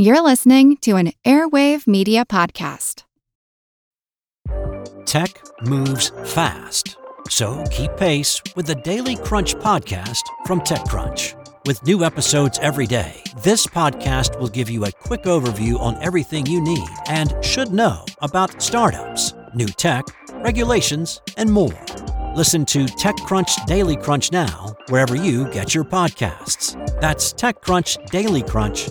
You're listening to an Airwave Media Podcast. Tech moves fast, so keep pace with the Daily Crunch podcast from TechCrunch. With new episodes every day, this podcast will give you a quick overview on everything you need and should know about startups, new tech, regulations, and more. Listen to TechCrunch Daily Crunch now, wherever you get your podcasts. That's TechCrunch Daily Crunch,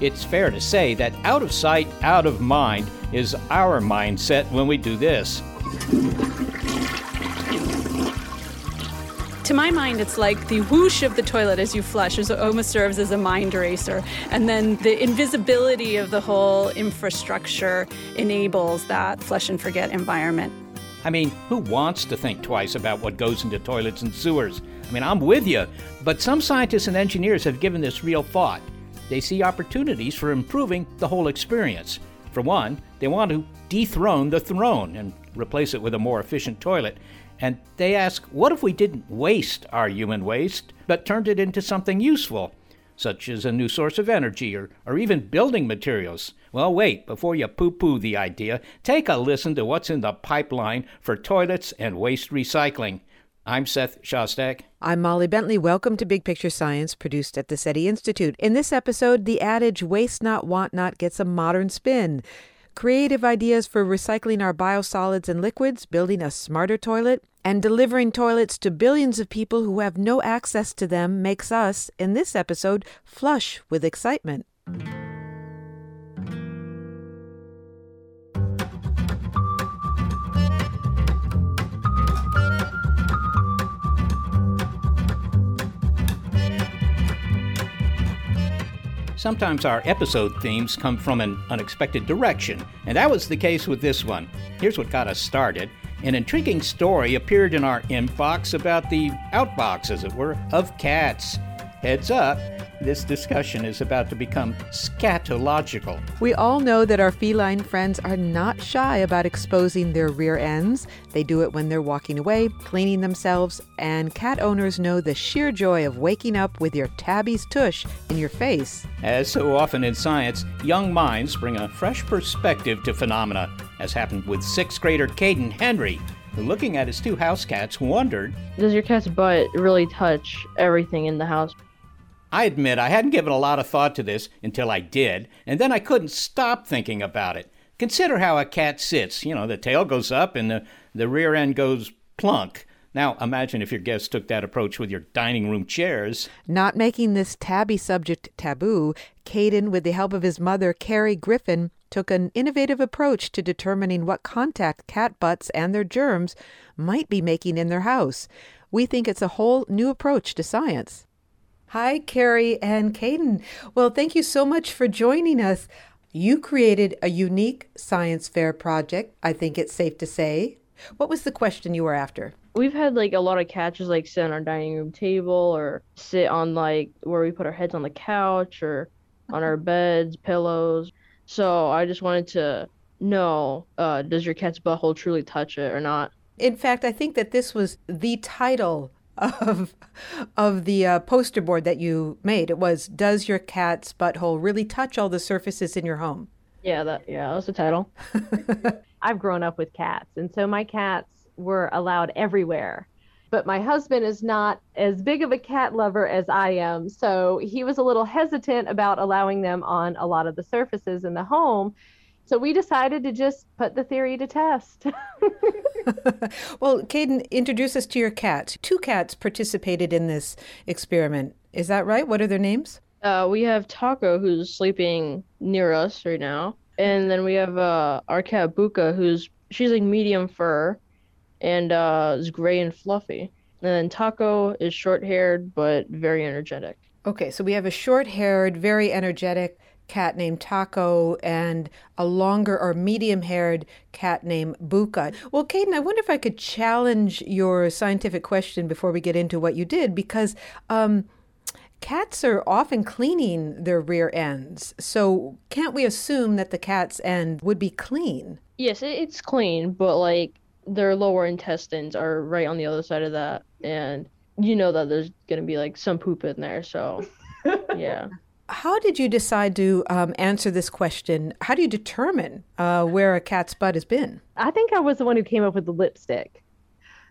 It's fair to say that out of sight, out of mind is our mindset when we do this. To my mind, it's like the whoosh of the toilet as you flush is almost serves as a mind eraser. And then the invisibility of the whole infrastructure enables that flush and forget environment. I mean, who wants to think twice about what goes into toilets and sewers? I mean, I'm with you, but some scientists and engineers have given this real thought they see opportunities for improving the whole experience. For one, they want to dethrone the throne and replace it with a more efficient toilet. And they ask, what if we didn't waste our human waste, but turned it into something useful, such as a new source of energy or, or even building materials? Well, wait, before you poo poo the idea, take a listen to what's in the pipeline for toilets and waste recycling. I'm Seth Shostak. I'm Molly Bentley. Welcome to Big Picture Science, produced at the SETI Institute. In this episode, the adage waste not, want not gets a modern spin. Creative ideas for recycling our biosolids and liquids, building a smarter toilet, and delivering toilets to billions of people who have no access to them makes us, in this episode, flush with excitement. Sometimes our episode themes come from an unexpected direction, and that was the case with this one. Here's what got us started. An intriguing story appeared in our inbox about the outbox, as it were, of cats. Heads up, this discussion is about to become scatological. We all know that our feline friends are not shy about exposing their rear ends. They do it when they're walking away, cleaning themselves, and cat owners know the sheer joy of waking up with your tabby's tush in your face. As so often in science, young minds bring a fresh perspective to phenomena, as happened with sixth grader Kaeden Henry, who, looking at his two house cats, wondered Does your cat's butt really touch everything in the house? I admit I hadn't given a lot of thought to this until I did, and then I couldn't stop thinking about it. Consider how a cat sits. You know, the tail goes up and the, the rear end goes plunk. Now, imagine if your guests took that approach with your dining room chairs. Not making this tabby subject taboo, Kaeden, with the help of his mother, Kerry Griffin, took an innovative approach to determining what contact cat butts and their germs might be making in their house. We think it's a whole new approach to science. Hi, Kerry and Kaeden. Well, thank you so much for joining us. You created a unique science fair project, I think it's safe to say. What was the question you were after? We've had like a lot of catches like sit on our dining room table or sit on like where we put our heads on the couch or on our beds, pillows. So I just wanted to know uh, does your cat's butthole truly touch it or not? In fact, I think that this was the title of of the uh, poster board that you made. It was "Does your cat's butthole really touch all the surfaces in your home?" Yeah, that yeah, that was the title. I've grown up with cats, and so my cats were allowed everywhere. But my husband is not as big of a cat lover as I am, so he was a little hesitant about allowing them on a lot of the surfaces in the home. So we decided to just put the theory to test. well, Kaeden, introduce us to your cats. Two cats participated in this experiment. Is that right? What are their names? Uh, we have Taco, who's sleeping near us right now, and then we have uh, our cat Buka, who's she's like medium fur, and uh, is gray and fluffy. And then Taco is short haired but very energetic. Okay, so we have a short haired, very energetic cat named Taco and a longer or medium haired cat named Buka. Well, Kaeden, I wonder if I could challenge your scientific question before we get into what you did because um, cats are often cleaning their rear ends. So can't we assume that the cat's end would be clean? Yes, it's clean, but like their lower intestines are right on the other side of that. And you know that there's going to be like some poop in there. So, yeah. How did you decide to um, answer this question? How do you determine uh, where a cat's butt has been? I think I was the one who came up with the lipstick.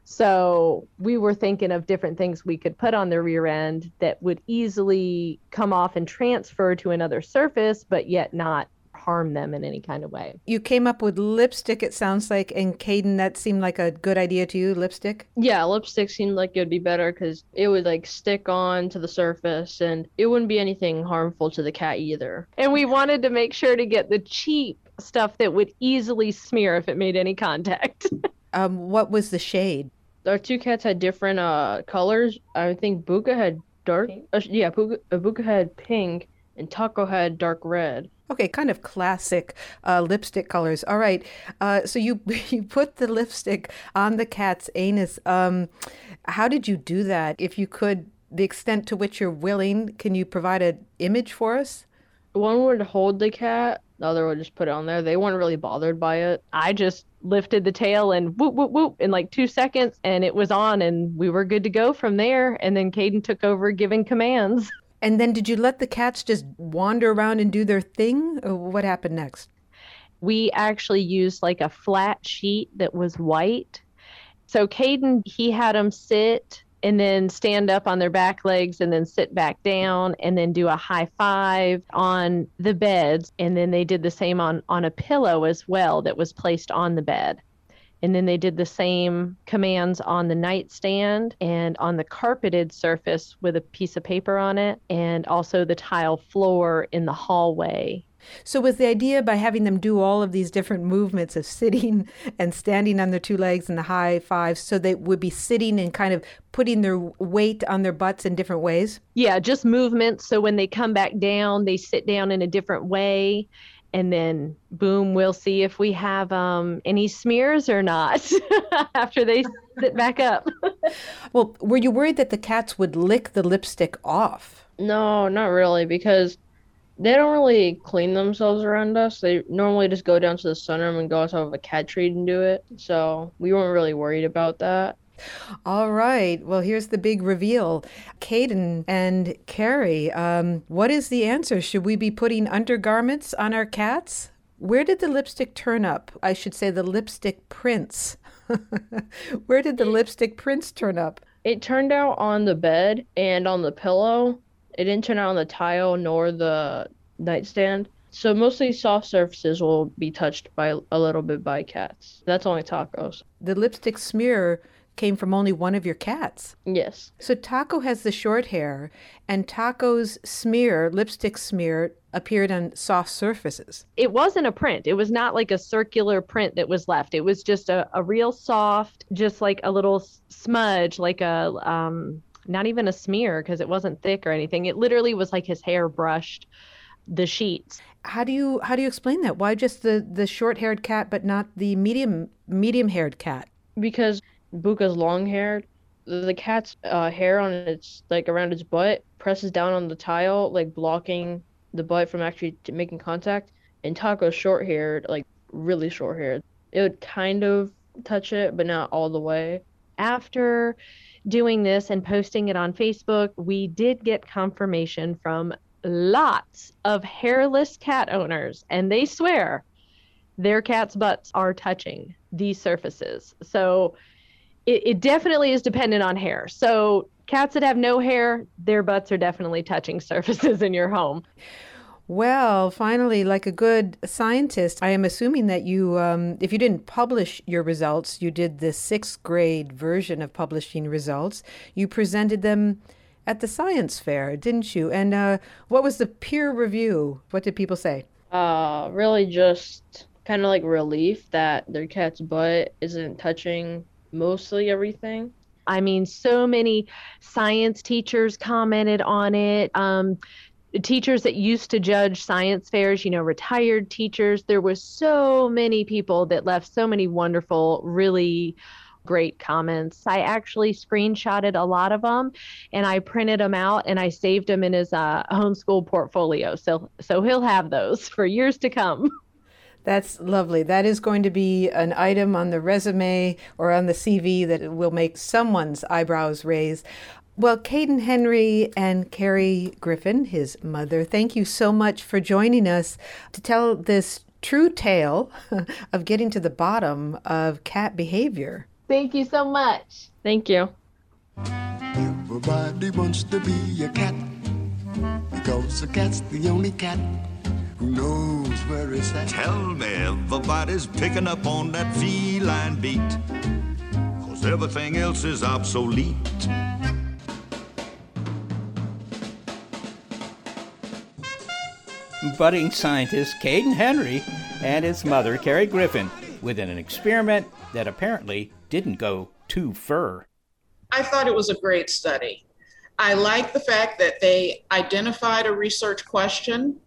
So we were thinking of different things we could put on the rear end that would easily come off and transfer to another surface, but yet not harm them in any kind of way. You came up with lipstick, it sounds like, and Kaeden, that seemed like a good idea to you, lipstick? Yeah, lipstick seemed like it would be better because it would like stick on to the surface and it wouldn't be anything harmful to the cat either. And we wanted to make sure to get the cheap stuff that would easily smear if it made any contact. um, what was the shade? Our two cats had different uh, colors. I think Buka had dark. Uh, yeah, Buka, uh, Buka had pink and Taco had dark red. Okay, kind of classic uh, lipstick colors. All right, uh, so you you put the lipstick on the cat's anus. Um, how did you do that? If you could, the extent to which you're willing, can you provide an image for us? One would hold the cat, the other would just put it on there. They weren't really bothered by it. I just lifted the tail and whoop whoop whoop in like two seconds, and it was on, and we were good to go from there. And then Kaeden took over giving commands. And then did you let the cats just wander around and do their thing? Or what happened next? We actually used like a flat sheet that was white. So Kaeden, he had them sit and then stand up on their back legs and then sit back down and then do a high five on the beds. And then they did the same on, on a pillow as well that was placed on the bed. And then they did the same commands on the nightstand and on the carpeted surface with a piece of paper on it, and also the tile floor in the hallway. So, was the idea by having them do all of these different movements of sitting and standing on their two legs and the high fives, so they would be sitting and kind of putting their weight on their butts in different ways? Yeah, just movements. So, when they come back down, they sit down in a different way and then boom we'll see if we have um, any smears or not after they sit back up. Well were you worried that the cats would lick the lipstick off? No not really because they don't really clean themselves around us. They normally just go down to the sunroom and go outside of a cat tree and do it. So we weren't really worried about that all right. Well, here's the big reveal. Kaeden and Kerry, um, what is the answer? Should we be putting undergarments on our cats? Where did the lipstick turn up? I should say the lipstick prints. Where did the lipstick prints turn up? It turned out on the bed and on the pillow. It didn't turn out on the tile nor the nightstand. So mostly soft surfaces will be touched by a little bit by cats. That's only tacos. The lipstick smear came from only one of your cats. Yes. So Taco has the short hair, and Taco's smear, lipstick smear, appeared on soft surfaces. It wasn't a print. It was not like a circular print that was left. It was just a, a real soft, just like a little smudge, like a, um, not even a smear because it wasn't thick or anything. It literally was like his hair brushed the sheets. How do you how do you explain that? Why just the the short-haired cat but not the medium medium-haired cat? Because Buka's long haired. The cat's uh, hair on its like around its butt presses down on the tile, like blocking the butt from actually making contact. And Taco's short haired, like really short haired. It would kind of touch it, but not all the way. After doing this and posting it on Facebook, we did get confirmation from lots of hairless cat owners, and they swear their cat's butts are touching these surfaces. So it, it definitely is dependent on hair. So cats that have no hair, their butts are definitely touching surfaces in your home. Well, finally, like a good scientist, I am assuming that you, um, if you didn't publish your results, you did the sixth grade version of publishing results. You presented them at the science fair, didn't you? And uh, what was the peer review? What did people say? Uh, really just kind of like relief that their cat's butt isn't touching mostly everything. I mean, so many science teachers commented on it. Um, teachers that used to judge science fairs, you know, retired teachers. There was so many people that left so many wonderful, really great comments. I actually screenshotted a lot of them and I printed them out and I saved them in his uh, homeschool portfolio. So so he'll have those for years to come. That's lovely. That is going to be an item on the resume or on the CV that will make someone's eyebrows raise. Well, Kaeden Henry and Kerry Griffin, his mother, thank you so much for joining us to tell this true tale of getting to the bottom of cat behavior. Thank you so much. Thank you. Everybody wants to be a cat because a cat's the only cat who knows where it's at. Tell me everybody's picking up on that feline beat cause everything else is obsolete. budding scientist Kaeden Henry and his mother, Kerry Griffin, with an experiment that apparently didn't go too fur. I thought it was a great study. I like the fact that they identified a research question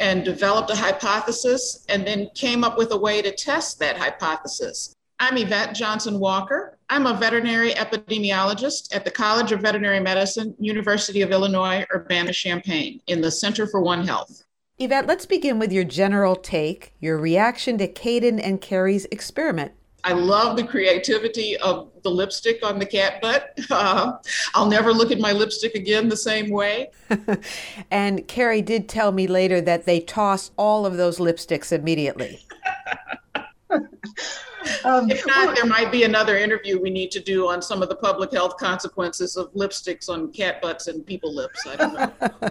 and developed a hypothesis and then came up with a way to test that hypothesis. I'm Yvette Johnson Walker. I'm a veterinary epidemiologist at the College of Veterinary Medicine, University of Illinois Urbana Champaign in the Center for One Health. Yvette, let's begin with your general take, your reaction to Kaeden and Kerry's experiment. I love the creativity of the lipstick on the cat butt. Uh, I'll never look at my lipstick again the same way. and Kerry did tell me later that they tossed all of those lipsticks immediately. Um, if not, there might be another interview we need to do on some of the public health consequences of lipsticks on cat butts and people lips. I don't know.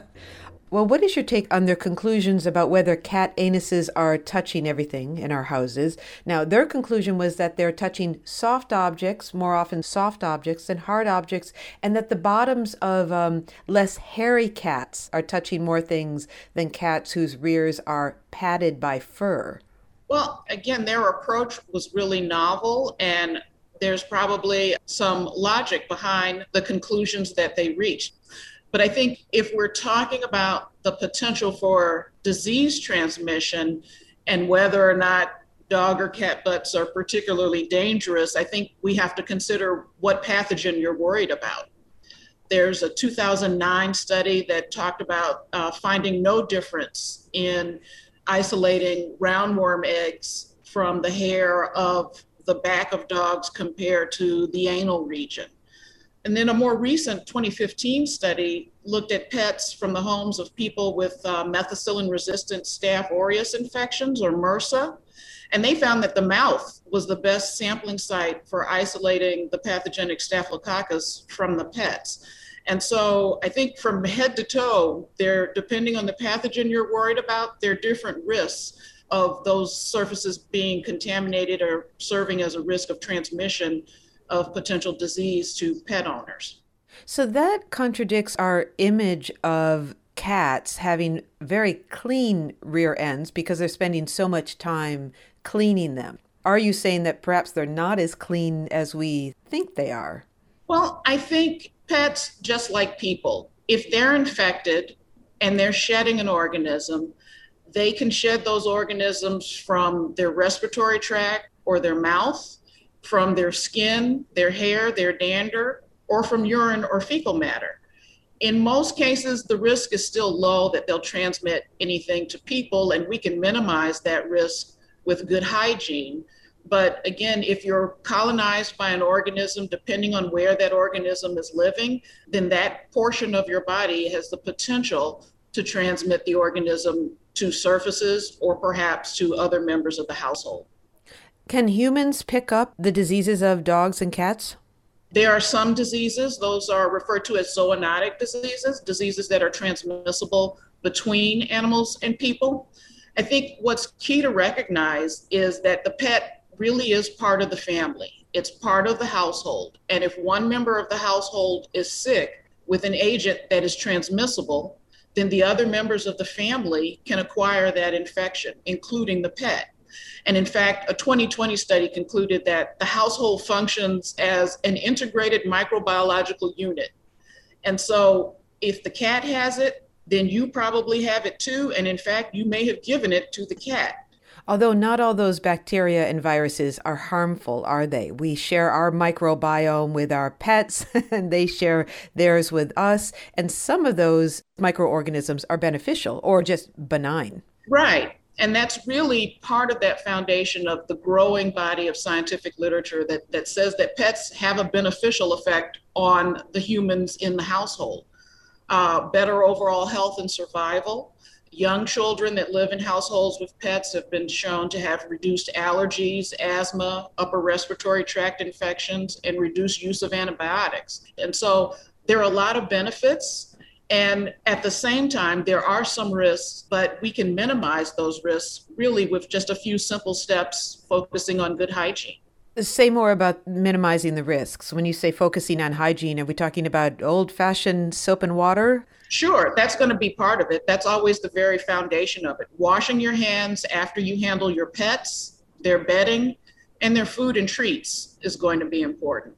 Well, what is your take on their conclusions about whether cat anuses are touching everything in our houses? Now, their conclusion was that they're touching soft objects, more often soft objects than hard objects, and that the bottoms of um, less hairy cats are touching more things than cats whose rears are padded by fur. Well, again, their approach was really novel, and there's probably some logic behind the conclusions that they reached. But I think if we're talking about the potential for disease transmission and whether or not dog or cat butts are particularly dangerous, I think we have to consider what pathogen you're worried about. There's a 2009 study that talked about uh, finding no difference in isolating roundworm eggs from the hair of the back of dogs compared to the anal region. And then a more recent 2015 study looked at pets from the homes of people with uh, methicillin resistant staph aureus infections or MRSA. And they found that the mouth was the best sampling site for isolating the pathogenic staphylococcus from the pets. And so I think from head to toe, they're depending on the pathogen you're worried about, there are different risks of those surfaces being contaminated or serving as a risk of transmission of potential disease to pet owners. So that contradicts our image of cats having very clean rear ends because they're spending so much time cleaning them. Are you saying that perhaps they're not as clean as we think they are? Well, I think pets, just like people, if they're infected and they're shedding an organism, they can shed those organisms from their respiratory tract or their mouth from their skin, their hair, their dander, or from urine or fecal matter. In most cases, the risk is still low that they'll transmit anything to people, and we can minimize that risk with good hygiene. But again, if you're colonized by an organism, depending on where that organism is living, then that portion of your body has the potential to transmit the organism to surfaces or perhaps to other members of the household. Can humans pick up the diseases of dogs and cats? There are some diseases, those are referred to as zoonotic diseases, diseases that are transmissible between animals and people. I think what's key to recognize is that the pet really is part of the family. It's part of the household. And if one member of the household is sick with an agent that is transmissible, then the other members of the family can acquire that infection, including the pet. And in fact, a 2020 study concluded that the household functions as an integrated microbiological unit. And so if the cat has it, then you probably have it too. And in fact, you may have given it to the cat. Although not all those bacteria and viruses are harmful, are they? We share our microbiome with our pets, and they share theirs with us. And some of those microorganisms are beneficial or just benign. Right. And that's really part of that foundation of the growing body of scientific literature that, that says that pets have a beneficial effect on the humans in the household. Uh, better overall health and survival, Young children that live in households with pets have been shown to have reduced allergies, asthma, upper respiratory tract infections, and reduced use of antibiotics. And so there are a lot of benefits. And at the same time, there are some risks, but we can minimize those risks really with just a few simple steps focusing on good hygiene. Say more about minimizing the risks. When you say focusing on hygiene, are we talking about old fashioned soap and water? Sure, that's going to be part of it. That's always the very foundation of it. Washing your hands after you handle your pets, their bedding, and their food and treats is going to be important.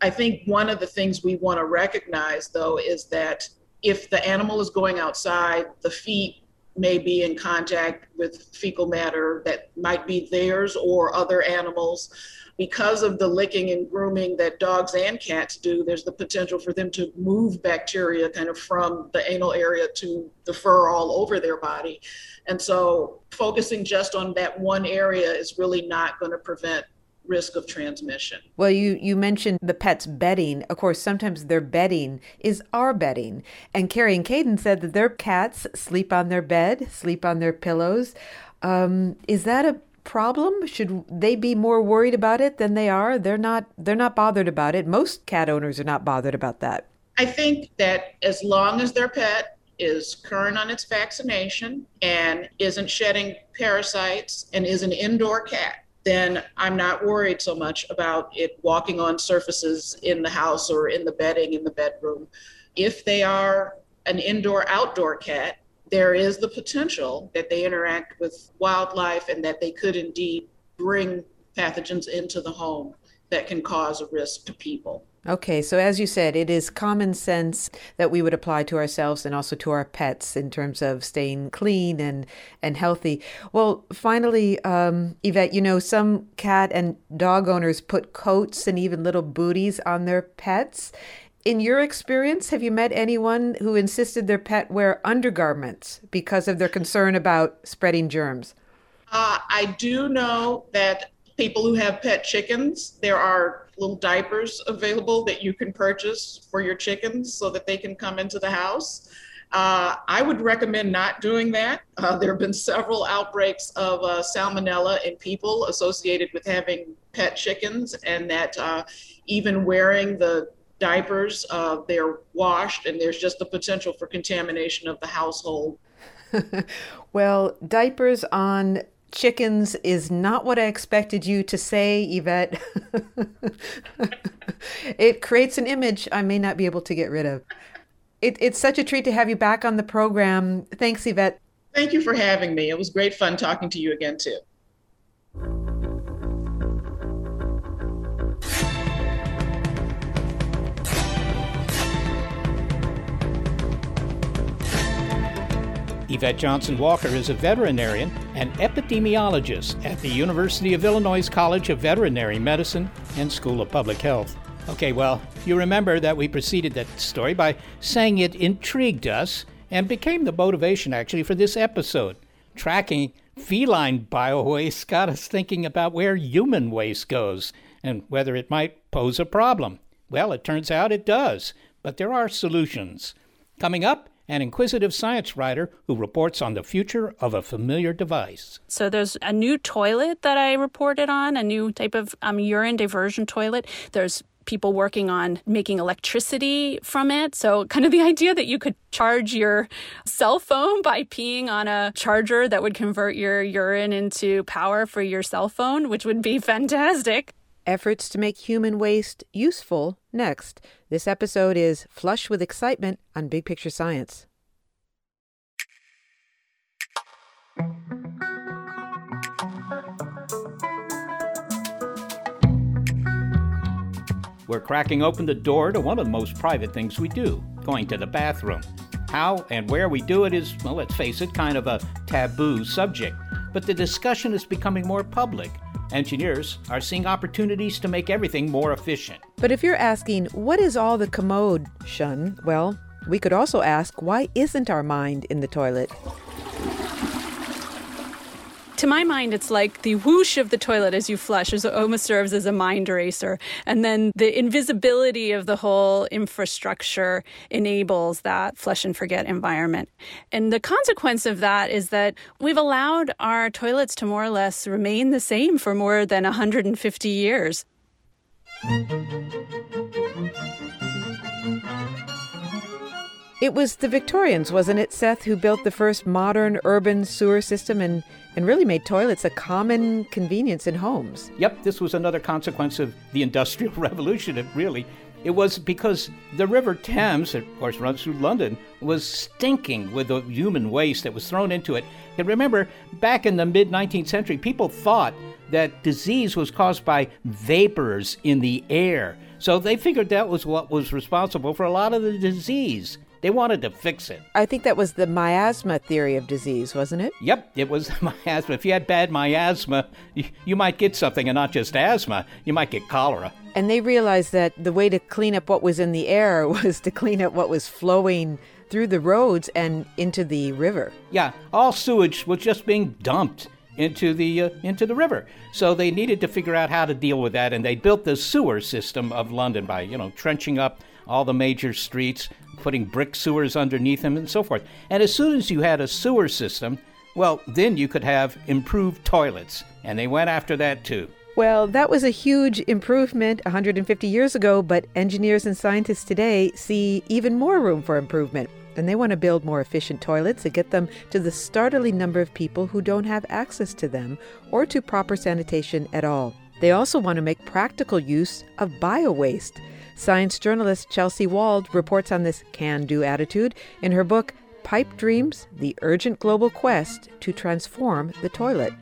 I think one of the things we want to recognize, though, is that if the animal is going outside, the feet may be in contact with fecal matter that might be theirs or other animals. Because of the licking and grooming that dogs and cats do, there's the potential for them to move bacteria kind of from the anal area to the fur all over their body. And so focusing just on that one area is really not going to prevent risk of transmission. Well, you, you mentioned the pet's bedding. Of course, sometimes their bedding is our bedding. And Kerry and Kaeden said that their cats sleep on their bed, sleep on their pillows. Um, is that a problem? Should they be more worried about it than they are? They're not they're not bothered about it. Most cat owners are not bothered about that. I think that as long as their pet is current on its vaccination and isn't shedding parasites and is an indoor cat, then I'm not worried so much about it walking on surfaces in the house or in the bedding in the bedroom. If they are an indoor outdoor cat, there is the potential that they interact with wildlife and that they could indeed bring pathogens into the home that can cause a risk to people. Okay, so as you said, it is common sense that we would apply to ourselves and also to our pets in terms of staying clean and, and healthy. Well, finally, um, Yvette, you know, some cat and dog owners put coats and even little booties on their pets. In your experience, have you met anyone who insisted their pet wear undergarments because of their concern about spreading germs? Uh, I do know that people who have pet chickens, there are little diapers available that you can purchase for your chickens so that they can come into the house. Uh, I would recommend not doing that. Uh, there have been several outbreaks of uh, salmonella in people associated with having pet chickens, and that uh, even wearing the diapers, uh, they're washed, and there's just the potential for contamination of the household. well, diapers on chickens is not what I expected you to say, Yvette. it creates an image I may not be able to get rid of. It, it's such a treat to have you back on the program. Thanks, Yvette. Thank you for having me. It was great fun talking to you again, too. Yvette Johnson Walker is a veterinarian and epidemiologist at the University of Illinois College of Veterinary Medicine and School of Public Health. Okay, well, you remember that we preceded that story by saying it intrigued us and became the motivation actually for this episode. Tracking feline biowaste got us thinking about where human waste goes and whether it might pose a problem. Well, it turns out it does, but there are solutions. Coming up, an inquisitive science writer who reports on the future of a familiar device. So there's a new toilet that I reported on, a new type of um, urine diversion toilet. There's people working on making electricity from it. So, kind of the idea that you could charge your cell phone by peeing on a charger that would convert your urine into power for your cell phone, which would be fantastic. Efforts to make human waste useful next. This episode is Flush with Excitement on Big Picture Science. We're cracking open the door to one of the most private things we do going to the bathroom. How and where we do it is, well, let's face it, kind of a taboo subject. But the discussion is becoming more public Engineers are seeing opportunities to make everything more efficient. But if you're asking, what is all the commode, Shun? Well, we could also ask, why isn't our mind in the toilet? To my mind, it's like the whoosh of the toilet as you flush is almost serves as a mind eraser. And then the invisibility of the whole infrastructure enables that flush and forget environment. And the consequence of that is that we've allowed our toilets to more or less remain the same for more than 150 years. It was the Victorians, wasn't it, Seth, who built the first modern urban sewer system and, and really made toilets a common convenience in homes. Yep, this was another consequence of the Industrial Revolution, it really. It was because the River Thames, of course runs through London, was stinking with the human waste that was thrown into it. And remember, back in the mid 19th century, people thought that disease was caused by vapors in the air. So they figured that was what was responsible for a lot of the disease. They wanted to fix it. I think that was the miasma theory of disease, wasn't it? Yep, it was miasma. If you had bad miasma, you, you might get something, and not just asthma, you might get cholera. And they realized that the way to clean up what was in the air was to clean up what was flowing through the roads and into the river. Yeah, all sewage was just being dumped into the uh, into the river. So they needed to figure out how to deal with that, and they built the sewer system of London by you know trenching up all the major streets, putting brick sewers underneath them, and so forth. And as soon as you had a sewer system, well, then you could have improved toilets, and they went after that too. Well, that was a huge improvement 150 years ago, but engineers and scientists today see even more room for improvement. And they want to build more efficient toilets and get them to the startling number of people who don't have access to them or to proper sanitation at all. They also want to make practical use of bio waste. Science journalist Chelsea Wald reports on this can do attitude in her book, Pipe Dreams The Urgent Global Quest to Transform the Toilet.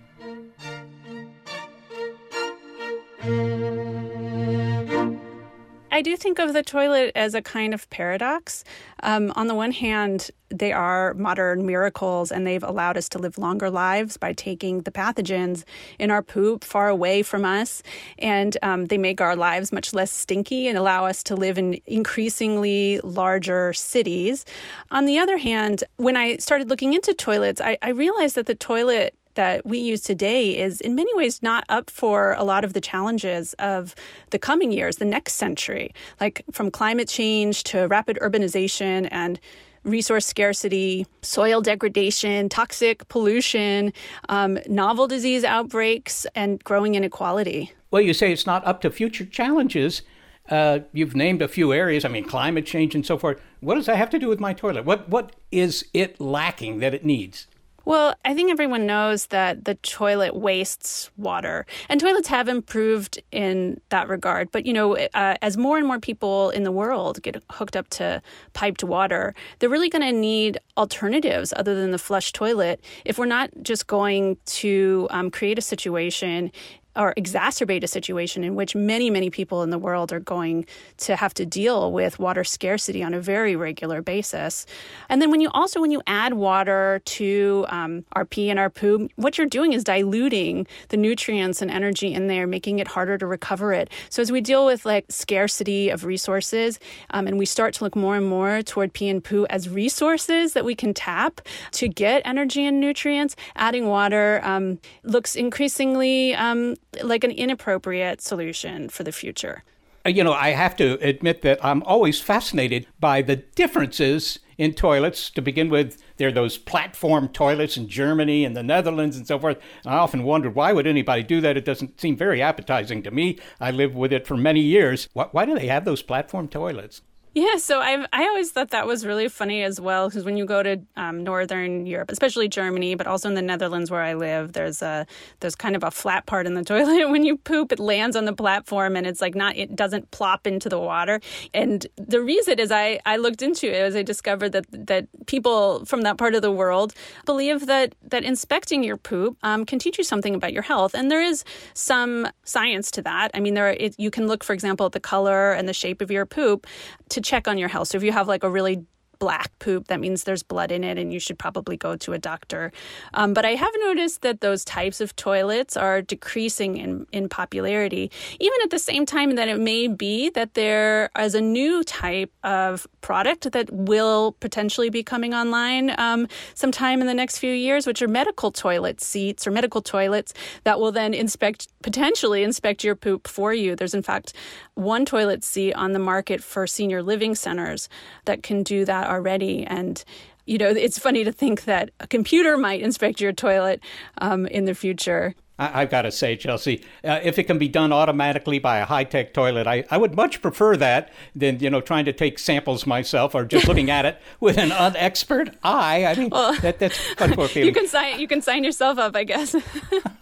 I do think of the toilet as a kind of paradox. Um, on the one hand, they are modern miracles and they've allowed us to live longer lives by taking the pathogens in our poop far away from us. And um, they make our lives much less stinky and allow us to live in increasingly larger cities. On the other hand, when I started looking into toilets, I, I realized that the toilet that we use today is in many ways not up for a lot of the challenges of the coming years, the next century, like from climate change to rapid urbanization and resource scarcity, soil degradation, toxic pollution, um, novel disease outbreaks, and growing inequality. Well, you say it's not up to future challenges. Uh, you've named a few areas. I mean, climate change and so forth. What does that have to do with my toilet? What what is it lacking that it needs? Well, I think everyone knows that the toilet wastes water, and toilets have improved in that regard. But, you know, uh, as more and more people in the world get hooked up to piped water, they're really going to need alternatives other than the flush toilet if we're not just going to um, create a situation or exacerbate a situation in which many, many people in the world are going to have to deal with water scarcity on a very regular basis. And then when you also when you add water to um, our pee and our poo, what you're doing is diluting the nutrients and energy in there, making it harder to recover it. So as we deal with like scarcity of resources, um, and we start to look more and more toward pee and poo as resources that we can tap to get energy and nutrients, adding water um, looks increasingly um, like an inappropriate solution for the future. Uh, you know, I have to admit that I'm always fascinated by the differences in toilets. To begin with, there are those platform toilets in Germany and the Netherlands and so forth. And I often wondered why would anybody do that? It doesn't seem very appetizing to me. I lived with it for many years. Why, why do they have those platform toilets? Yeah, so I I always thought that was really funny as well because when you go to um, northern Europe, especially Germany, but also in the Netherlands where I live, there's a there's kind of a flat part in the toilet. When you poop, it lands on the platform and it's like not it doesn't plop into the water. And the reason is I I looked into it as I discovered that that people from that part of the world believe that that inspecting your poop um, can teach you something about your health, and there is some science to that. I mean, there are, it, you can look, for example, at the color and the shape of your poop to check on your health. So if you have like a really black poop, that means there's blood in it and you should probably go to a doctor. Um, but I have noticed that those types of toilets are decreasing in, in popularity, even at the same time that it may be that there is a new type of product that will potentially be coming online um, sometime in the next few years, which are medical toilet seats or medical toilets that will then inspect, potentially inspect your poop for you. There's, in fact, one toilet seat on the market for senior living centers that can do that already. And you know, it's funny to think that a computer might inspect your toilet um, in the future. I, have got to say, Chelsea, uh, if it can be done automatically by a high tech toilet, I, I would much prefer that than you know trying to take samples myself or just looking at it with an unexpert eye. I mean, well, that, that's fun for You can sign you can sign yourself up, I guess.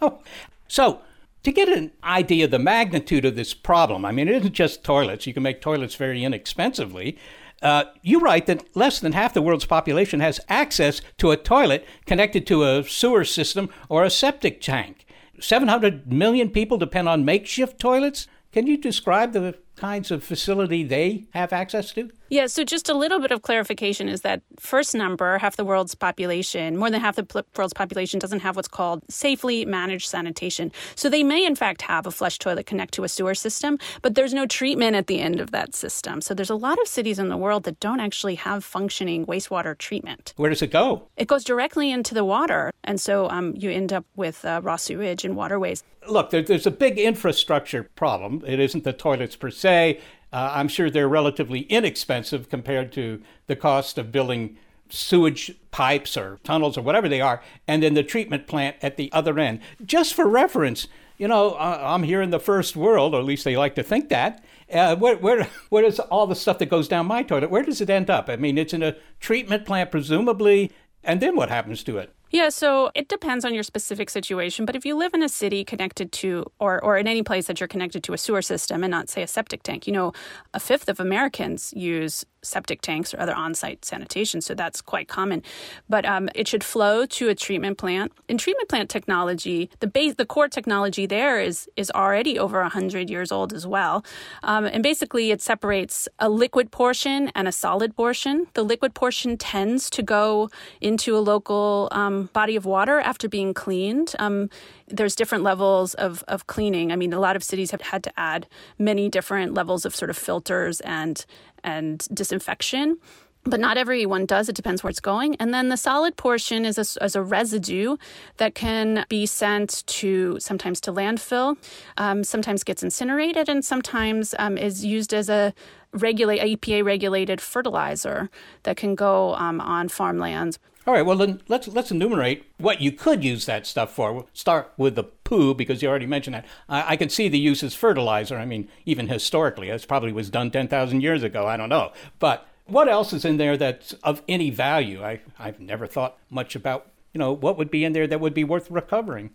so to get an idea of the magnitude of this problem, I mean, it isn't just toilets. You can make toilets very inexpensively. Uh, you write that less than half the world's population has access to a toilet connected to a sewer system or a septic tank. 700 million people depend on makeshift toilets. Can you describe the kinds of facility they have access to? Yeah, so just a little bit of clarification is that first number, half the world's population, more than half the world's population doesn't have what's called safely managed sanitation. So they may, in fact, have a flush toilet connect to a sewer system, but there's no treatment at the end of that system. So there's a lot of cities in the world that don't actually have functioning wastewater treatment. Where does it go? It goes directly into the water. And so um, you end up with uh, raw sewage and waterways. Look, there, there's a big infrastructure problem. It isn't the toilets per se. Uh, I'm sure they're relatively inexpensive compared to the cost of building sewage pipes or tunnels or whatever they are, and then the treatment plant at the other end. Just for reference, you know, uh, I'm here in the first world, or at least they like to think that. Uh, where, where, where does all the stuff that goes down my toilet, where does it end up? I mean, it's in a treatment plant, presumably, and then what happens to it? Yeah, so it depends on your specific situation. But if you live in a city connected to, or, or in any place that you're connected to a sewer system and not, say, a septic tank, you know, a fifth of Americans use septic tanks or other on site sanitation. So that's quite common. But um, it should flow to a treatment plant. In treatment plant technology, the base, the core technology there is, is already over 100 years old as well. Um, and basically, it separates a liquid portion and a solid portion. The liquid portion tends to go into a local um, body of water after being cleaned. Um, there's different levels of, of cleaning. I mean, a lot of cities have had to add many different levels of sort of filters and and disinfection but not everyone does. It depends where it's going. And then the solid portion is a, as a residue that can be sent to sometimes to landfill, um, sometimes gets incinerated, and sometimes um, is used as a regulate EPA regulated fertilizer that can go um, on farmlands. All right, well then let's let's enumerate what you could use that stuff for. We'll start with the poo because you already mentioned that. I, I can see the use as fertilizer. I mean, even historically, this probably was done ten thousand years ago. I don't know, but what else is in there that's of any value? I I've never thought much about you know what would be in there that would be worth recovering.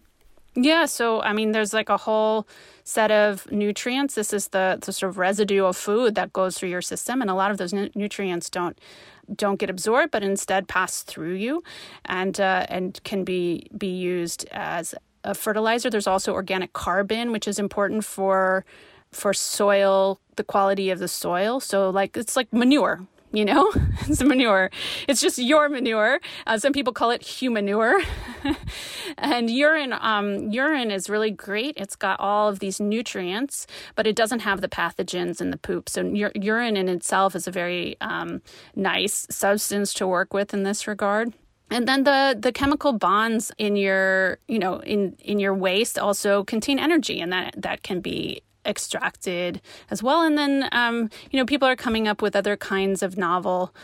Yeah, so I mean, there's like a whole set of nutrients. This is the, the sort of residue of food that goes through your system, and a lot of those nu- nutrients don't don't get absorbed, but instead pass through you, and uh, and can be be used as a fertilizer. There's also organic carbon, which is important for for soil, the quality of the soil. So like it's like manure, you know? It's manure. It's just your manure. Uh, some people call it humanure. And urine um, urine is really great. It's got all of these nutrients but it doesn't have the pathogens in the poop. So u- urine in itself is a very um, nice substance to work with in this regard and then the the chemical bonds in your you know in in your waste also contain energy and that that can be extracted as well. And then, um, you know, people are coming up with other kinds of novel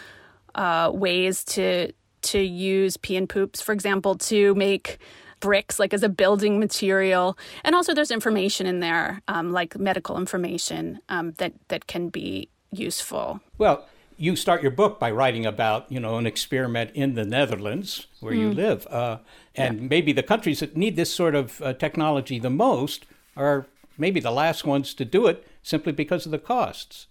uh, ways to to use pee and poops, for example, to make bricks like as a building material and also there's information in there um, like medical information um, that that can be useful. Well, you start your book by writing about you know an experiment in the Netherlands where mm. you live, uh, and yeah. maybe the countries that need this sort of uh, technology the most are maybe the last ones to do it simply because of the costs.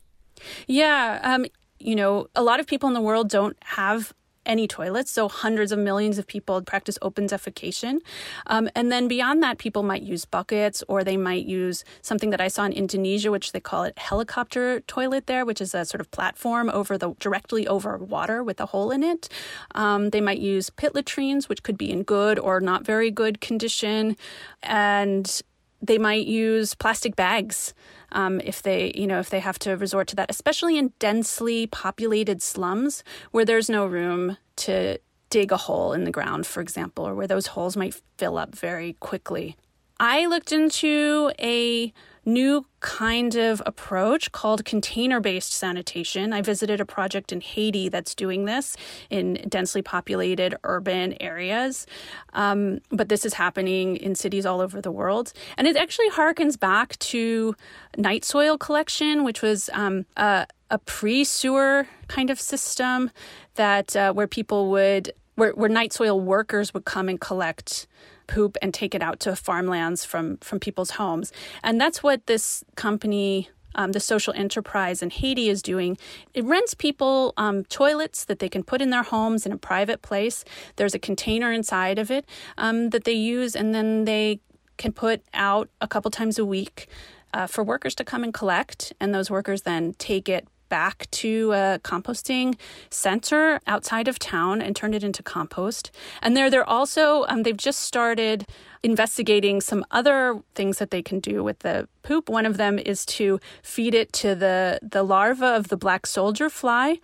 Yeah, um, you know, a lot of people in the world don't have any toilets. So hundreds of millions of people practice open defecation. Um, and then beyond that, people might use buckets or they might use something that I saw in Indonesia, which they call it helicopter toilet there, which is a sort of platform over the directly over water with a hole in it. Um, they might use pit latrines, which could be in good or not very good condition. And they might use plastic bags um, if they, you know, if they have to resort to that, especially in densely populated slums where there's no room to dig a hole in the ground, for example, or where those holes might fill up very quickly. I looked into a new kind of approach called container based sanitation. I visited a project in Haiti that's doing this in densely populated urban areas. Um, but this is happening in cities all over the world. And it actually harkens back to night soil collection, which was um, a, a pre sewer kind of system that uh, where people would, where, where night soil workers would come and collect poop and take it out to farmlands from from people's homes. And that's what this company um, the social enterprise in Haiti is doing. It rents people um, toilets that they can put in their homes in a private place. There's a container inside of it um, that they use, and then they can put out a couple times a week uh, for workers to come and collect. And those workers then take it back to a composting center outside of town and turned it into compost. And there, they're also um, they've just started investigating some other things that they can do with the poop. One of them is to feed it to the the larva of the black soldier fly.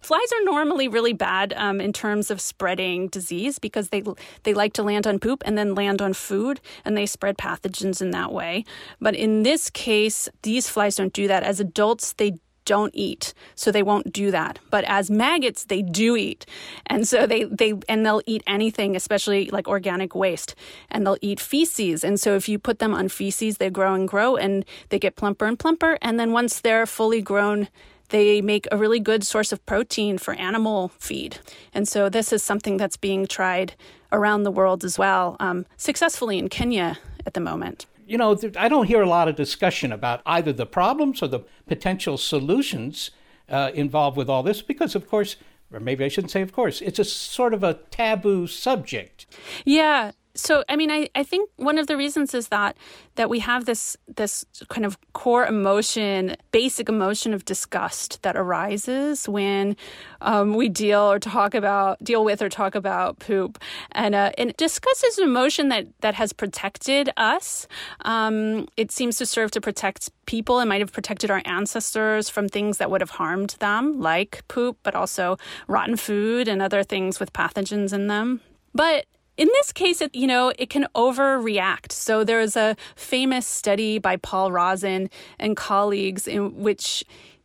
Flies are normally really bad um, in terms of spreading disease because they they like to land on poop and then land on food and they spread pathogens in that way. But in this case, these flies don't do that. As adults, they don't eat, so they won't do that. But as maggots, they do eat, and so they they and they'll eat anything, especially like organic waste, and they'll eat feces. And so if you put them on feces, they grow and grow, and they get plumper and plumper. And then once they're fully grown, they make a really good source of protein for animal feed. And so this is something that's being tried around the world as well, um, successfully in Kenya at the moment you know, I don't hear a lot of discussion about either the problems or the potential solutions uh, involved with all this because, of course, or maybe I shouldn't say, of course, it's a sort of a taboo subject. Yeah, so i mean I, I think one of the reasons is that that we have this this kind of core emotion basic emotion of disgust that arises when um, we deal or talk about deal with or talk about poop. And uh, and disgust is an emotion that that has protected us. Um, it seems to serve to protect people. It might have protected our ancestors from things that would have harmed them like poop but also rotten food and other things with pathogens in them. But in this case, it, you know, it can overreact. So there's a famous study by Paul Rozin and colleagues in which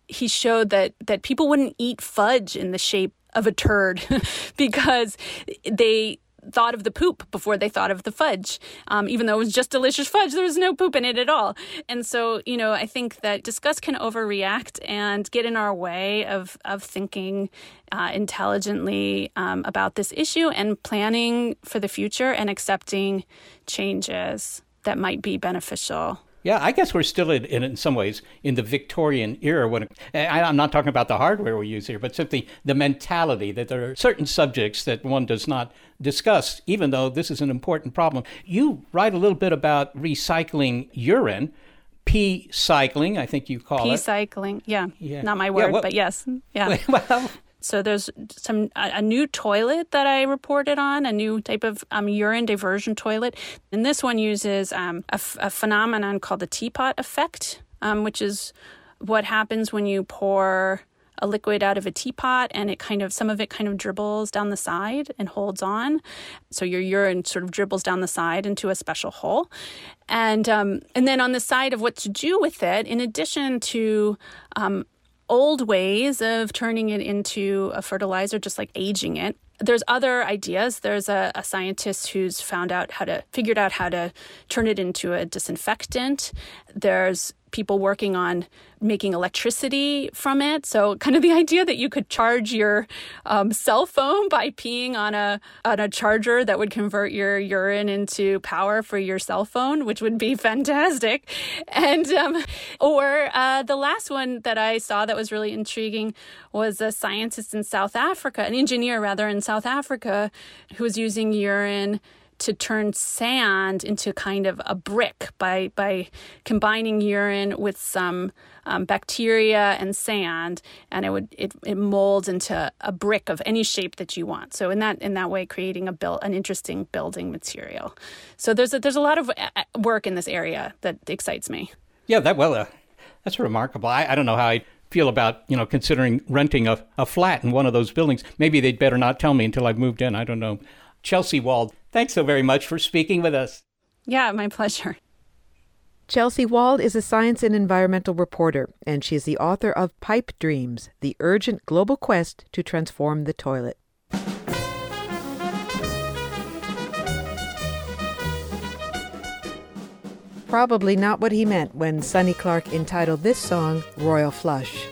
he showed that that people wouldn't eat fudge in the shape of a turd because they thought of the poop before they thought of the fudge. Um, even though it was just delicious fudge, there was no poop in it at all. And so, you know, I think that disgust can overreact and get in our way of, of thinking uh, intelligently um, about this issue and planning for the future and accepting changes that might be beneficial. Yeah, I guess we're still in, in, in some ways in the Victorian era. When I, I'm not talking about the hardware we use here, but simply the mentality that there are certain subjects that one does not discuss, even though this is an important problem. You write a little bit about recycling urine. P cycling, I think you call P it. P cycling, yeah. yeah. Not my word, yeah, well, but yes. Yeah. Well, so there's some a, a, new toilet that I reported on, a new type of um, urine diversion toilet, and this one uses um, a, f- a phenomenon called the teapot effect, um, which is what happens when you pour a liquid out of a teapot and it kind of some of it kind of dribbles down the side and holds on. So your urine sort of dribbles down the side into a special hole. And um, and then on the side of what to do with it in addition to um, old ways of turning it into a fertilizer, just like aging it. There's other ideas. There's a, a, scientist who's found out how to figured out how to turn it into a disinfectant. There's people working on making electricity from it. So, kind of the idea that you could charge your um, cell phone by peeing on a on a charger that would convert your urine into power for your cell phone, which would be fantastic. And um, or uh, the last one that I saw that was really intriguing was a scientist in South Africa, an engineer rather in South Africa, who was using urine to turn sand into kind of a brick by by combining urine with some um, bacteria and sand, and it would it, it molds into a brick of any shape that you want. So in that in that way, creating a build an interesting building material. So there's a, there's a lot of uh, work in this area that excites me. Yeah, that well, uh, that's remarkable. I, I don't know how I feel about you know considering renting a, a flat in one of those buildings. Maybe they'd better not tell me until I've moved in. I don't know. Chelsea Wald, thanks so very much for speaking with us. Yeah, my pleasure. Chelsea Wald is a science and environmental reporter, and she is the author of Pipe Dreams The Urgent Global Quest to Transform the Toilet. Probably not what he meant when Sonny Clark entitled this song Royal Flush.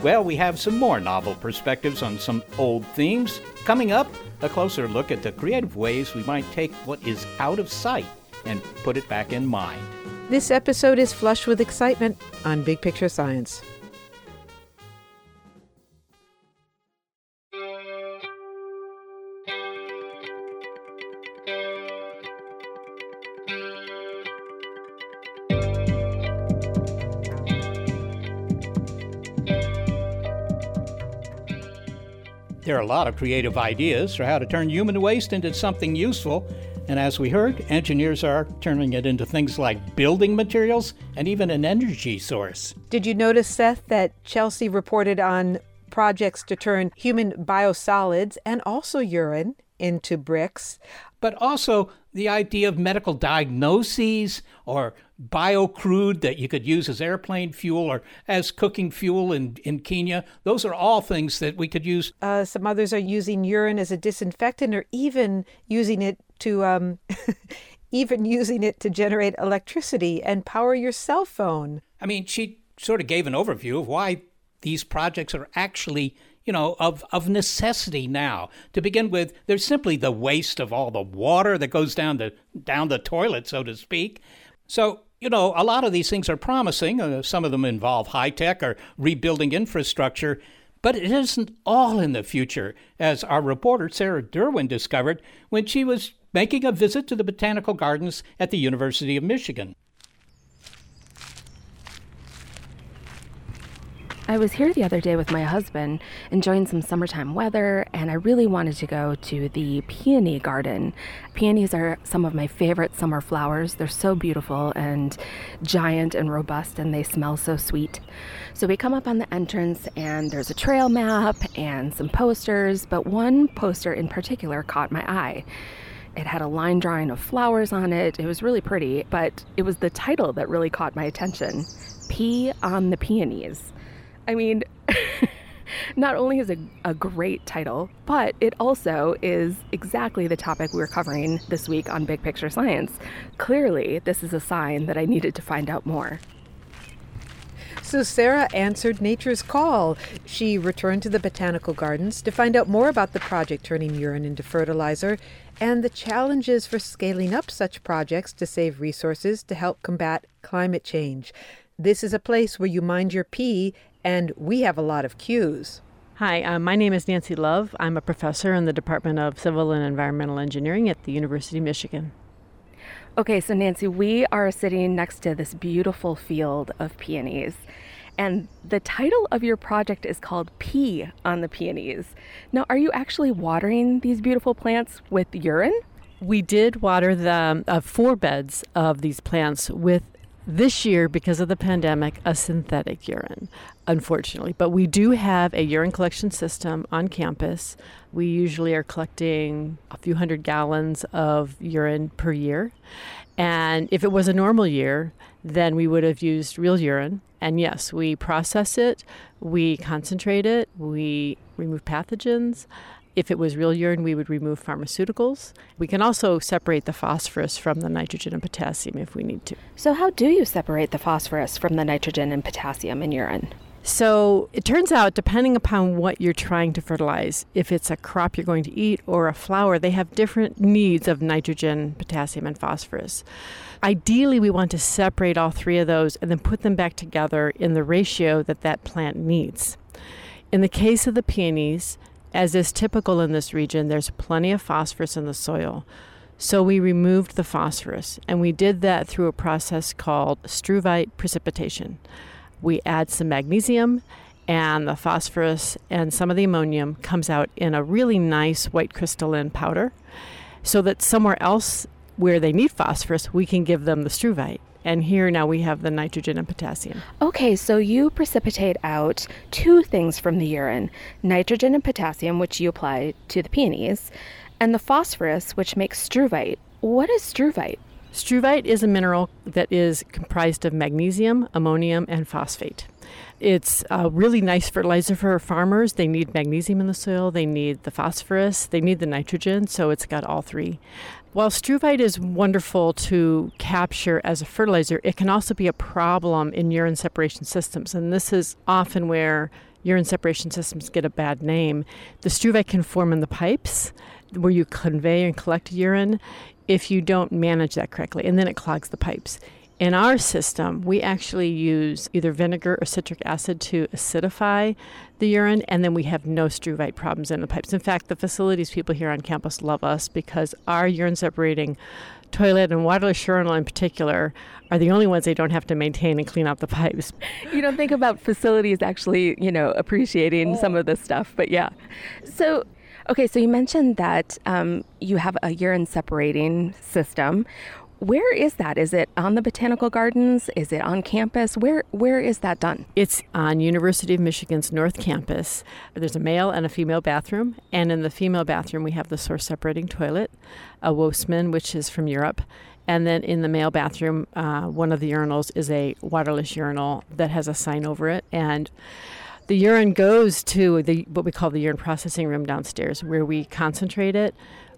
Well, we have some more novel perspectives on some old themes. Coming up, a closer look at the creative ways we might take what is out of sight and put it back in mind. This episode is flush with excitement on Big Picture Science. Are a lot of creative ideas for how to turn human waste into something useful, and as we heard, engineers are turning it into things like building materials and even an energy source. Did you notice, Seth, that Chelsea reported on projects to turn human biosolids and also urine into bricks? But also the idea of medical diagnoses or biocrude that you could use as airplane fuel or as cooking fuel in, in Kenya. Those are all things that we could use. Uh, some others are using urine as a disinfectant or even using it to um, even using it to generate electricity and power your cell phone. I mean, she sort of gave an overview of why these projects are actually you know, of, of necessity now. To begin with, there's simply the waste of all the water that goes down the down the toilet, so to speak. So, you know, a lot of these things are promising. Uh, some of them involve high tech or rebuilding infrastructure, but it isn't all in the future, as our reporter Sarah Derouin discovered when she was making a visit to the botanical gardens at the University of Michigan. I was here the other day with my husband, enjoying some summertime weather, and I really wanted to go to the peony garden. Peonies are some of my favorite summer flowers. They're so beautiful and giant and robust, and they smell so sweet. So we come up on the entrance, and there's a trail map and some posters, but one poster in particular caught my eye. It had a line drawing of flowers on it. It was really pretty, but it was the title that really caught my attention Pee on the Peonies. I mean, not only is it a great title, but it also is exactly the topic we are covering this week on Big Picture Science. Clearly, this is a sign that I needed to find out more. So Sarah answered nature's call. She returned to the botanical gardens to find out more about the project turning urine into fertilizer and the challenges for scaling up such projects to save resources to help combat climate change. This is a place where you mind your pee and we have a lot of cues. Hi, uh, my name is Nancy Love. I'm a professor in the Department of Civil and Environmental Engineering at the University of Michigan. Okay, so Nancy, we are sitting next to this beautiful field of peonies. And the title of your project is called Pee on the Peonies. Now, are you actually watering these beautiful plants with urine? We did water the uh, four beds of these plants with this year, because of the pandemic, a synthetic urine, unfortunately. But we do have a urine collection system on campus. We usually are collecting a few hundred gallons of urine per year. And if it was a normal year, then we would have used real urine. And yes, we process it, we concentrate it, we remove pathogens, If it was real urine, we would remove pharmaceuticals. We can also separate the phosphorus from the nitrogen and potassium if we need to. So, how do you separate the phosphorus from the nitrogen and potassium in urine? So it turns out, depending upon what you're trying to fertilize, if it's a crop you're going to eat or a flower, they have different needs of nitrogen, potassium, and phosphorus. Ideally, we want to separate all three of those and then put them back together in the ratio that that plant needs. In the case of the peonies, as is typical in this region, there's plenty of phosphorus in the soil. So we removed the phosphorus, and we did that through a process called struvite precipitation we add some magnesium and the phosphorus and some of the ammonium comes out in a really nice white crystalline powder so that somewhere else where they need phosphorus we can give them the struvite and here now we have the nitrogen and potassium. Okay, so you precipitate out two things from the urine nitrogen and potassium, which you apply to the peonies, and the phosphorus, which makes struvite. What is struvite? Struvite is a mineral that is comprised of magnesium, ammonium, and phosphate. It's a really nice fertilizer for farmers. They need magnesium in the soil, they need the phosphorus, they need the nitrogen, so it's got all three. While struvite is wonderful to capture as a fertilizer, it can also be a problem in urine separation systems, and this is often where urine separation systems get a bad name. The struvite can form in the pipes where you convey and collect urine if you don't manage that correctly, and then it clogs the pipes. In our system, we actually use either vinegar or citric acid to acidify the urine, and then we have no struvite problems in the pipes. In fact, the facilities people here on campus love us because our urine separating toilet and waterless urinal in particular are the only ones they don't have to maintain and clean out the pipes. You don't think about facilities actually, you know, appreciating some of this stuff, but yeah. So Okay, so you mentioned that um, you have a urine separating system. Where is that? Is it on the botanical gardens? Is it on campus? Where where is that done? It's on University of Michigan's North Campus. There's a male and a female bathroom, and in the female bathroom we have the source separating toilet, a Wostman, which is from Europe, and then in the male bathroom, uh, one of the urinals is a waterless urinal that has a sign over it, and the urine goes to the what we call the urine processing room downstairs, where we concentrate it,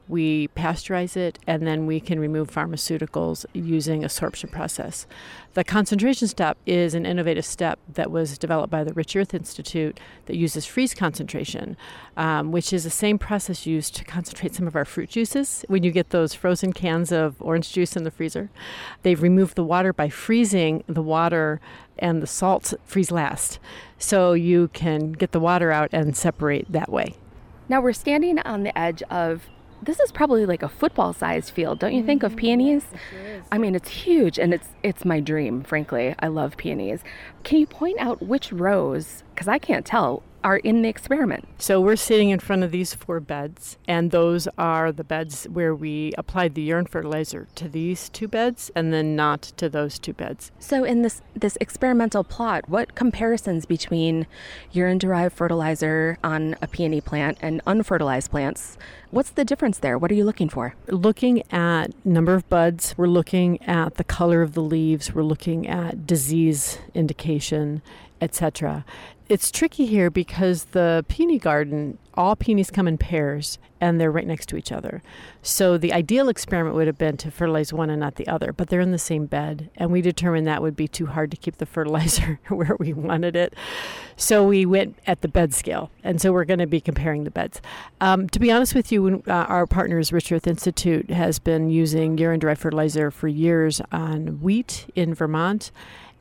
we pasteurize it, and then we can remove pharmaceuticals using a sorption process. The concentration step is an innovative step that was developed by the Rich Earth Institute that uses freeze concentration, um, which is the same process used to concentrate some of our fruit juices. When you get those frozen cans of orange juice in the freezer, they've removed the water by freezing the water and the salts freeze last. So you can get the water out and separate that way. Now we're standing on the edge of this is probably like a football sized field, don't you think, of mm-hmm. peonies? Sure I mean, it's huge and it's it's my dream, frankly. I love peonies. Can you point out which rows, because I can't tell, are in the experiment. So we're sitting in front of these four beds, and those are the beds where we applied the urine fertilizer to these two beds and then not to those two beds. So in this this experimental plot, what comparisons between urine derived fertilizer on a peony plant and unfertilized plants? What's the difference there? What are you looking for? Looking at number of buds, we're looking at the color of the leaves, we're looking at disease indication, etc it's tricky here because the peony garden, all peonies come in pairs and they're right next to each other. So the ideal experiment would have been to fertilize one and not the other, but they're in the same bed. And we determined that would be too hard to keep the fertilizer where we wanted it. So we went at the bed scale. And so we're going to be comparing the beds. Um, to be honest with you, uh, our partners, Rich Earth Institute, has been using urine derived fertilizer for years on wheat in Vermont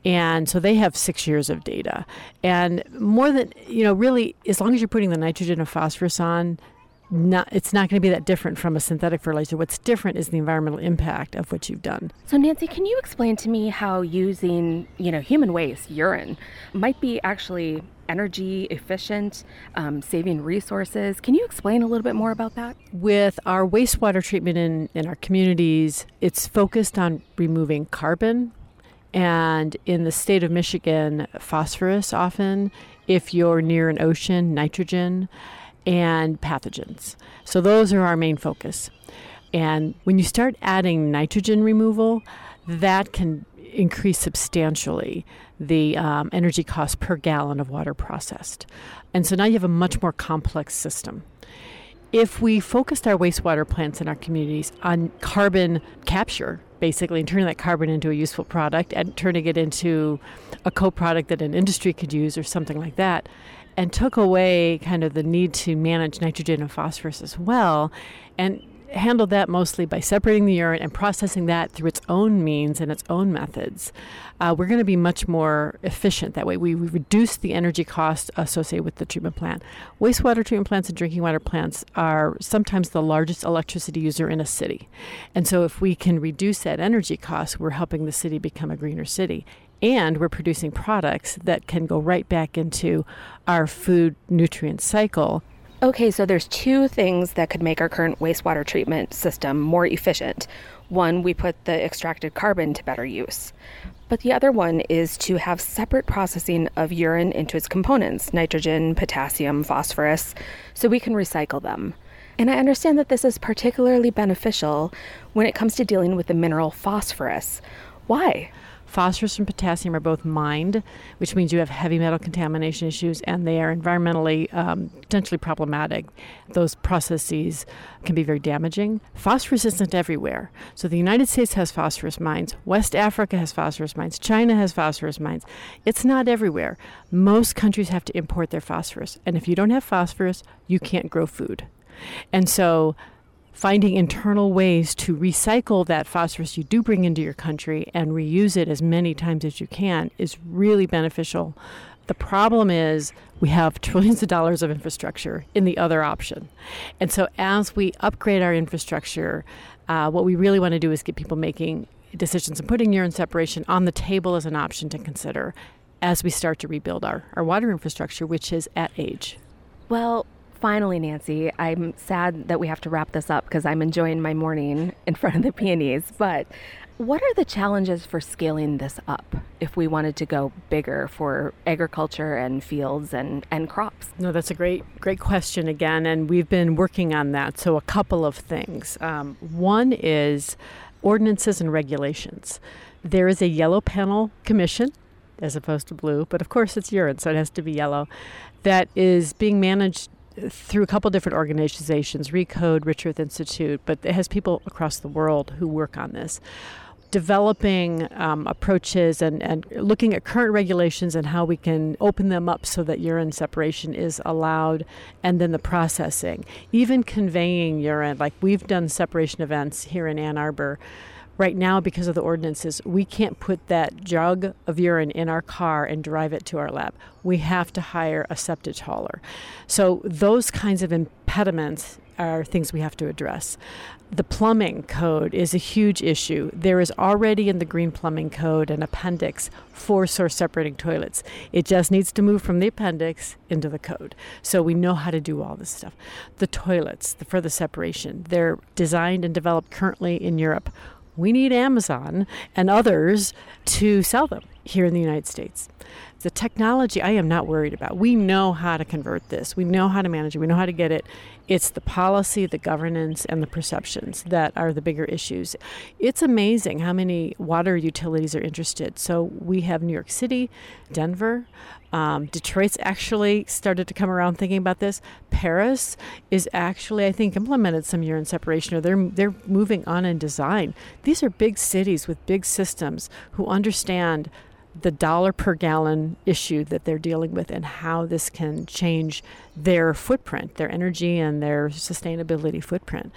and so they have six years of data. And more than, you know, really, as long as you're putting the nitrogen and phosphorus on, not, it's not going to be that different from a synthetic fertilizer. What's different is the environmental impact of what you've done. So, Nancy, can you explain to me how using, you know, human waste, urine, might be actually energy efficient, um, saving resources? Can you explain a little bit more about that? With our wastewater treatment in, in our communities, it's focused on removing carbon and in the state of Michigan, phosphorus often, if you're near an ocean, nitrogen, and pathogens. So those are our main focus. And when you start adding nitrogen removal, that can increase substantially the um, energy cost per gallon of water processed. And so now you have a much more complex system. If we focused our wastewater plants in our communities on carbon capture, basically, and turning that carbon into a useful product and turning it into a co product that an industry could use or something like that, and took away kind of the need to manage nitrogen and phosphorus as well, and handled that mostly by separating the urine and processing that through its own means and its own methods. Uh, we're going to be much more efficient that way. We, we reduce the energy cost associated with the treatment plant. Wastewater treatment plants and drinking water plants are sometimes the largest electricity user in a city. And so, if we can reduce that energy cost, we're helping the city become a greener city and we're producing products that can go right back into our food nutrient cycle Okay, so there's two things that could make our current wastewater treatment system more efficient. One, we put the extracted carbon to better use. But the other one is to have separate processing of urine into its components nitrogen, potassium, phosphorus so we can recycle them. And I understand that this is particularly beneficial when it comes to dealing with the mineral phosphorus. Why? Phosphorus and potassium are both mined, which means you have heavy metal contamination issues and they are environmentally um, potentially problematic. Those processes can be very damaging. Phosphorus isn't everywhere. So the United States has phosphorus mines, West Africa has phosphorus mines, China has phosphorus mines. It's not everywhere. Most countries have to import their phosphorus. And if you don't have phosphorus, you can't grow food. And so finding internal ways to recycle that phosphorus you do bring into your country and reuse it as many times as you can is really beneficial. The problem is we have trillions of dollars of infrastructure in the other option. And so as we upgrade our infrastructure, uh, what we really want to do is get people making decisions and putting urine separation on the table as an option to consider as we start to rebuild our, our water infrastructure, which is at age. Well, finally, Nancy, I'm sad that we have to wrap this up because I'm enjoying my morning in front of the peonies. But what are the challenges for scaling this up if we wanted to go bigger for agriculture and fields and, and crops? No, that's a great, great question again. And we've been working on that. So, a couple of things. Um, one is ordinances and regulations. There is a yellow panel commission as opposed to blue, but of course it's urine, so it has to be yellow, that is being managed through a couple different organizations, Recode, Rich Earth Institute, but it has people across the world who work on this. Developing um, approaches and, and looking at current regulations and how we can open them up so that urine separation is allowed, and then the processing. Even conveying urine, like we've done separation events here in Ann Arbor Right now, because of the ordinances, we can't put that jug of urine in our car and drive it to our lab. We have to hire a septic hauler. So, those kinds of impediments are things we have to address. The plumbing code is a huge issue. There is already in the Green Plumbing Code an appendix for source separating toilets. It just needs to move from the appendix into the code. So we know how to do all this stuff. The toilets for the separation, they're designed and developed currently in Europe we need Amazon and others to sell them here in the United States. The technology I am not worried about. We know how to convert this. We know how to manage it. We know how to get it. It's the policy, the governance, and the perceptions that are the bigger issues. It's amazing how many water utilities are interested. So we have New York City, Denver, um, Detroit's actually started to come around thinking about this. Paris is actually, I think, implemented some urine separation, or they're they're moving on in design. These are big cities with big systems who understand the dollar per gallon issue that they're dealing with and how this can change their footprint, their energy and their sustainability footprint.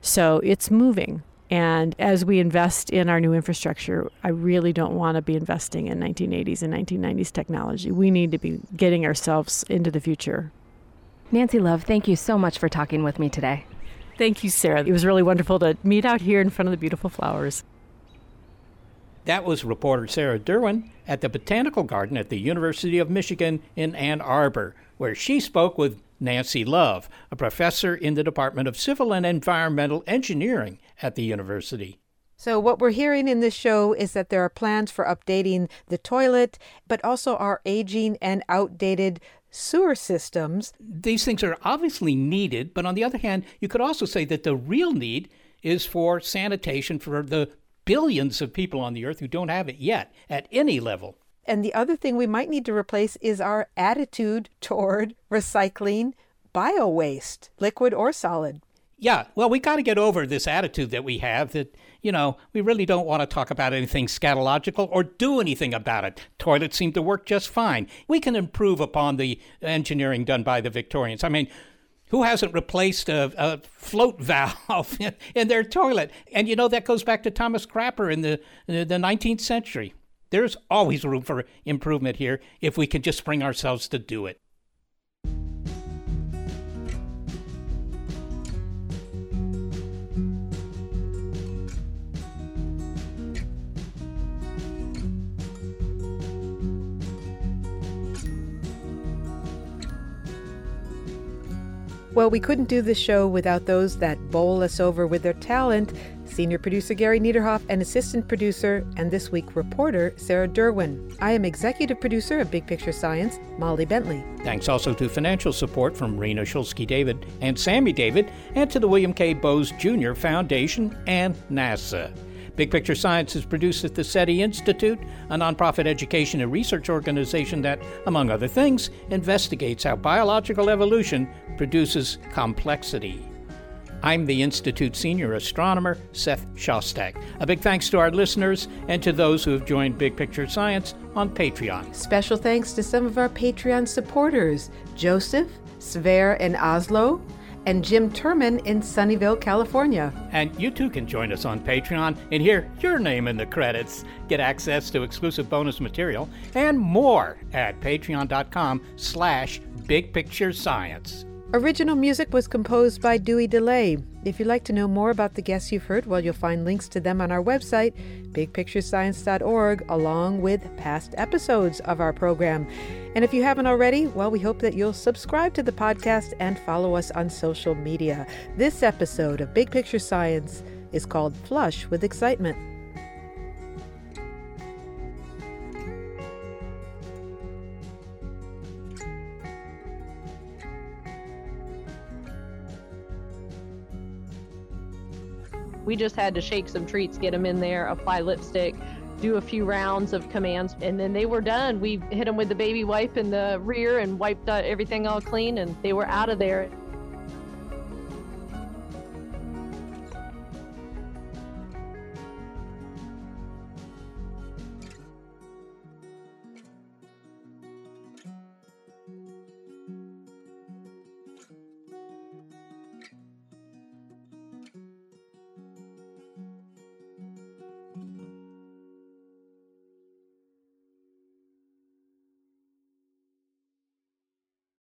So it's moving. And as we invest in our new infrastructure, I really don't want to be investing in 1980s and 1990s technology. We need to be getting ourselves into the future. Nancy Love, thank you so much for talking with me today. Thank you, Sarah. It was really wonderful to meet out here in front of the beautiful flowers. That was reporter Sarah Derouin at the Botanical Garden at the University of Michigan in Ann Arbor, where she spoke with Nancy Love, a professor in the Department of Civil and Environmental Engineering at the university. So, what we're hearing in this show is that there are plans for updating the toilet, but also our aging and outdated sewer systems. These things are obviously needed, but on the other hand, you could also say that the real need is for sanitation for the billions of people on the earth who don't have it yet at any level. And the other thing we might need to replace is our attitude toward recycling bio waste, liquid or solid. Yeah, well, we got to get over this attitude that we have that, you know, we really don't want to talk about anything scatological or do anything about it. Toilets seem to work just fine. We can improve upon the engineering done by the Victorians. I mean, who hasn't replaced a, a float valve in their toilet? And you know that goes back to Thomas Crapper in the the 19th century. There's always room for improvement here if we can just bring ourselves to do it. Well, we couldn't do this show without those that bowl us over with their talent. Senior producer Gary Niederhoff and assistant producer and this week reporter Sarah Derouin. I am executive producer of Big Picture Science, Molly Bentley. Thanks also to financial support from Rena Shulsky David and Sammy David, and to the William K. Bowes Jr. Foundation and NASA. Big Picture Science is produced at the SETI Institute, a nonprofit education and research organization that, among other things, investigates how biological evolution produces complexity. I'm the Institute Senior Astronomer, Seth Shostak. A big thanks to our listeners and to those who have joined Big Picture Science on Patreon. Special thanks to some of our Patreon supporters Joseph, Sver, and Oslo, and Jim Turman in Sunnyvale, California. And you too can join us on Patreon and hear your name in the credits, get access to exclusive bonus material, and more at patreon.com slash bigpicturescience. Original music was composed by Dewey Dellay. If you'd like to know more about the guests you've heard, well, you'll find links to them on our website, bigpicturescience.org, along with past episodes of our program. And if you haven't already, well, we hope that you'll subscribe to the podcast and follow us on social media. This episode of Big Picture Science is called Flush with Excitement. We just had to shake some treats, get them in there, apply lipstick, do a few rounds of commands, and then they were done. We hit them with the baby wipe in the rear and wiped uh, everything all clean, and they were out of there.